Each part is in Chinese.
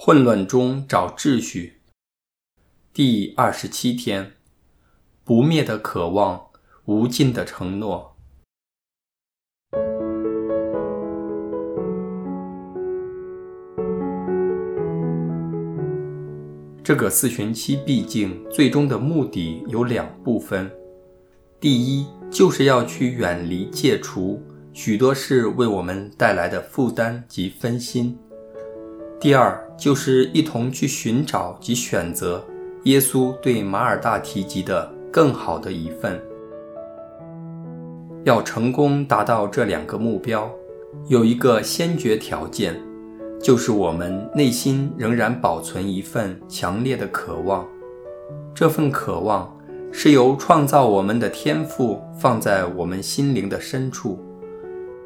混乱中找秩序。第二十七天，不灭的渴望，无尽的承诺。这个四旬期毕竟最终的目的有两部分：第一，就是要去远离、戒除许多事为我们带来的负担及分心；第二，就是一同去寻找及选择耶稣对马尔大提及的更好的一份。要成功达到这两个目标，有一个先决条件。就是我们内心仍然保存一份强烈的渴望，这份渴望是由创造我们的天赋放在我们心灵的深处，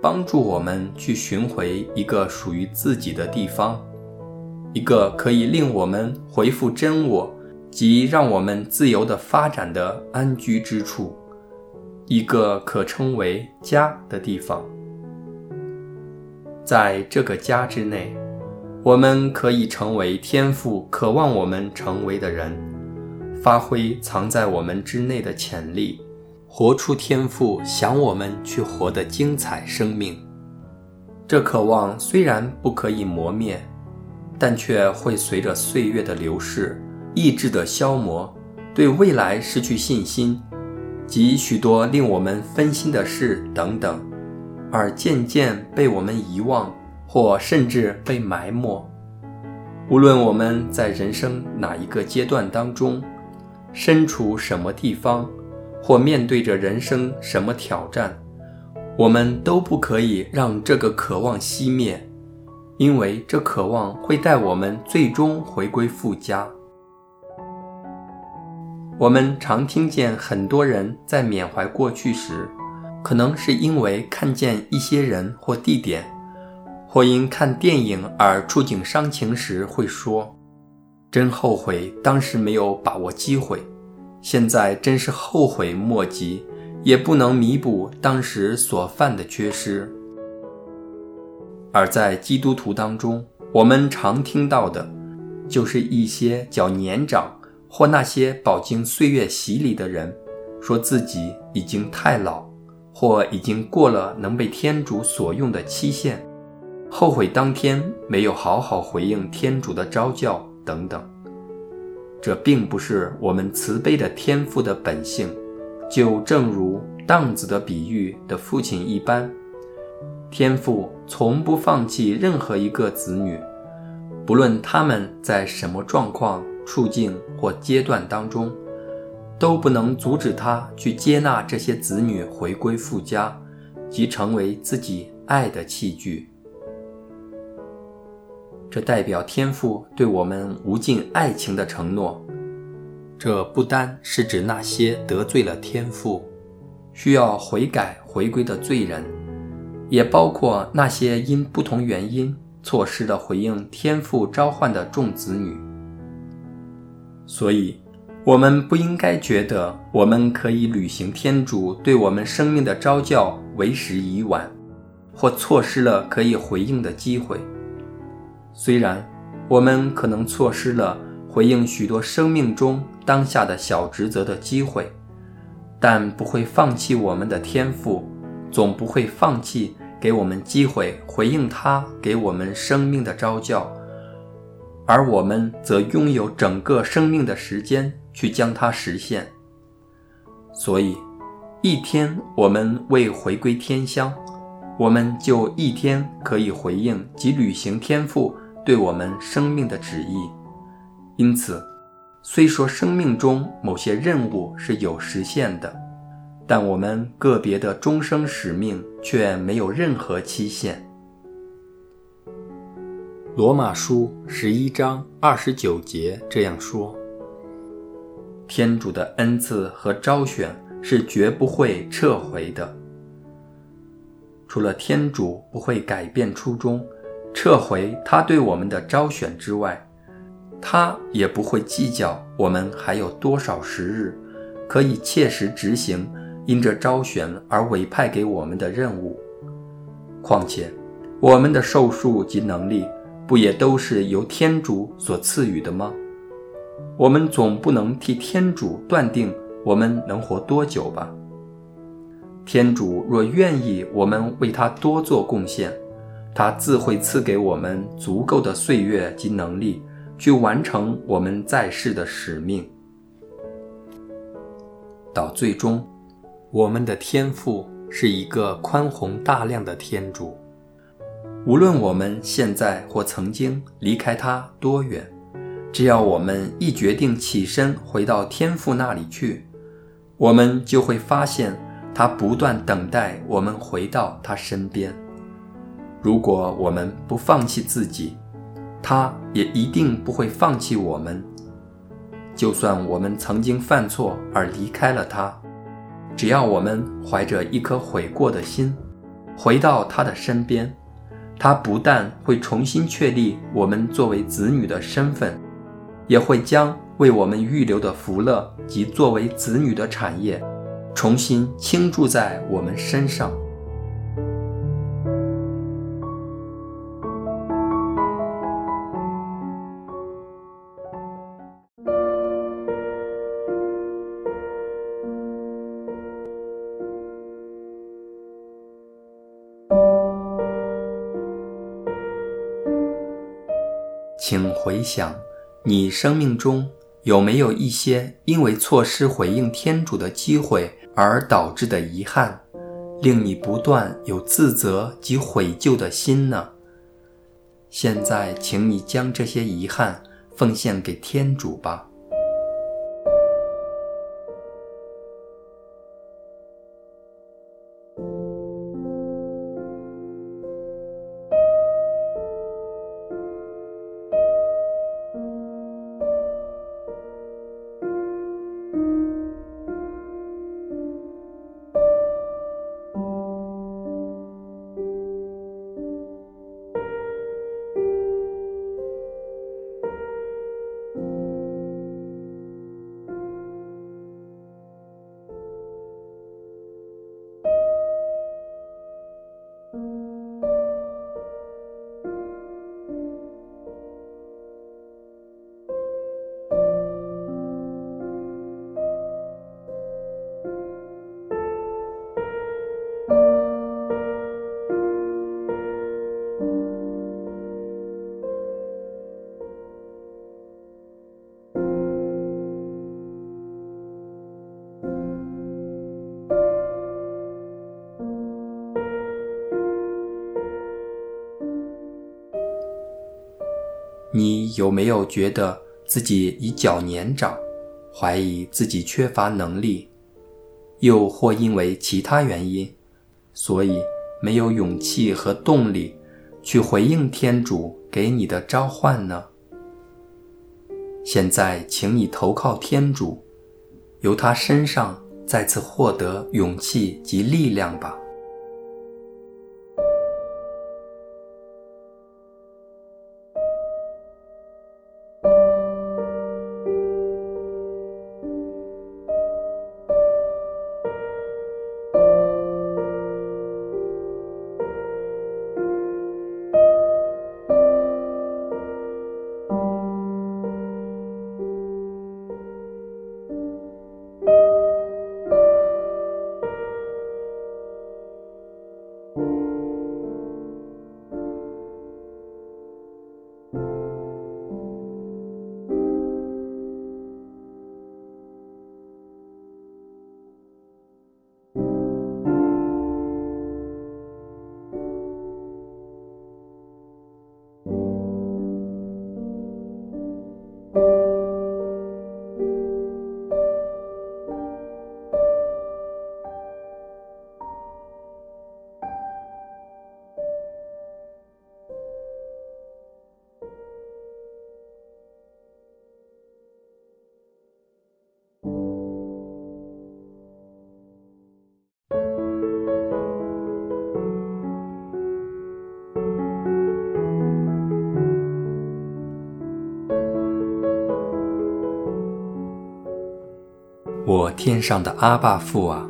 帮助我们去寻回一个属于自己的地方，一个可以令我们回复真我及让我们自由的发展的安居之处，一个可称为家的地方。在这个家之内。我们可以成为天赋渴望我们成为的人，发挥藏在我们之内的潜力，活出天赋想我们去活的精彩生命。这渴望虽然不可以磨灭，但却会随着岁月的流逝、意志的消磨、对未来失去信心及许多令我们分心的事等等，而渐渐被我们遗忘。或甚至被埋没。无论我们在人生哪一个阶段当中，身处什么地方，或面对着人生什么挑战，我们都不可以让这个渴望熄灭，因为这渴望会带我们最终回归富家。我们常听见很多人在缅怀过去时，可能是因为看见一些人或地点。或因看电影而触景伤情时，会说：“真后悔当时没有把握机会，现在真是后悔莫及，也不能弥补当时所犯的缺失。”而在基督徒当中，我们常听到的，就是一些较年长或那些饱经岁月洗礼的人，说自己已经太老，或已经过了能被天主所用的期限。后悔当天没有好好回应天主的召教等等，这并不是我们慈悲的天父的本性。就正如荡子的比喻的父亲一般，天父从不放弃任何一个子女，不论他们在什么状况、处境或阶段当中，都不能阻止他去接纳这些子女回归父家，即成为自己爱的器具。这代表天父对我们无尽爱情的承诺。这不单是指那些得罪了天父、需要悔改回归的罪人，也包括那些因不同原因错失了回应天赋召唤的众子女。所以，我们不应该觉得我们可以履行天主对我们生命的召教为时已晚，或错失了可以回应的机会。虽然我们可能错失了回应许多生命中当下的小职责的机会，但不会放弃我们的天赋，总不会放弃给我们机会回应他给我们生命的召教，而我们则拥有整个生命的时间去将它实现。所以，一天我们未回归天乡，我们就一天可以回应及履行天赋。对我们生命的旨意，因此，虽说生命中某些任务是有实现的，但我们个别的终生使命却没有任何期限。罗马书十一章二十九节这样说：“天主的恩赐和招选是绝不会撤回的，除了天主不会改变初衷。”撤回他对我们的招选之外，他也不会计较我们还有多少时日可以切实执行因这招选而委派给我们的任务。况且，我们的寿数及能力不也都是由天主所赐予的吗？我们总不能替天主断定我们能活多久吧？天主若愿意我们为他多做贡献，他自会赐给我们足够的岁月及能力，去完成我们在世的使命。到最终，我们的天父是一个宽宏大量的天主。无论我们现在或曾经离开他多远，只要我们一决定起身回到天父那里去，我们就会发现他不断等待我们回到他身边。如果我们不放弃自己，他也一定不会放弃我们。就算我们曾经犯错而离开了他，只要我们怀着一颗悔过的心，回到他的身边，他不但会重新确立我们作为子女的身份，也会将为我们预留的福乐及作为子女的产业，重新倾注在我们身上。请回想，你生命中有没有一些因为错失回应天主的机会而导致的遗憾，令你不断有自责及悔疚的心呢？现在，请你将这些遗憾奉献给天主吧。你有没有觉得自己已较年长，怀疑自己缺乏能力，又或因为其他原因，所以没有勇气和动力去回应天主给你的召唤呢？现在，请你投靠天主，由他身上再次获得勇气及力量吧。我天上的阿爸父啊，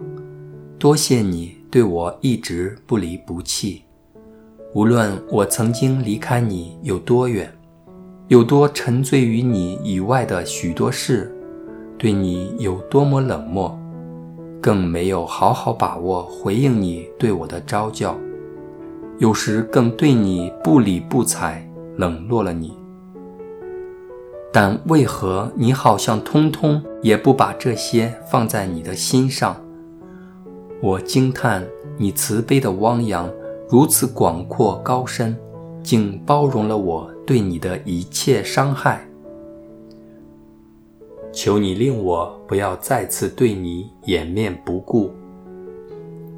多谢你对我一直不离不弃。无论我曾经离开你有多远，有多沉醉于你以外的许多事，对你有多么冷漠，更没有好好把握回应你对我的招教，有时更对你不理不睬，冷落了你。但为何你好像通通也不把这些放在你的心上？我惊叹你慈悲的汪洋如此广阔高深，竟包容了我对你的一切伤害。求你令我不要再次对你掩面不顾，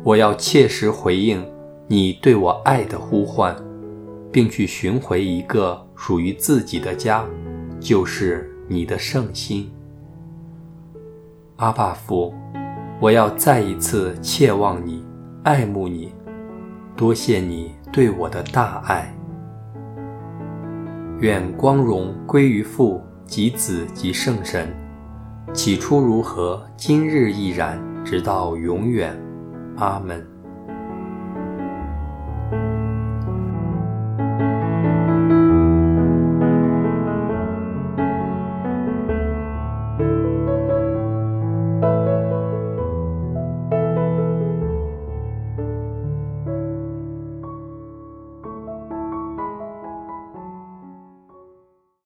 我要切实回应你对我爱的呼唤，并去寻回一个属于自己的家。就是你的圣心，阿爸父，我要再一次切望你，爱慕你，多谢你对我的大爱。愿光荣归于父及子及圣神，起初如何，今日亦然，直到永远。阿门。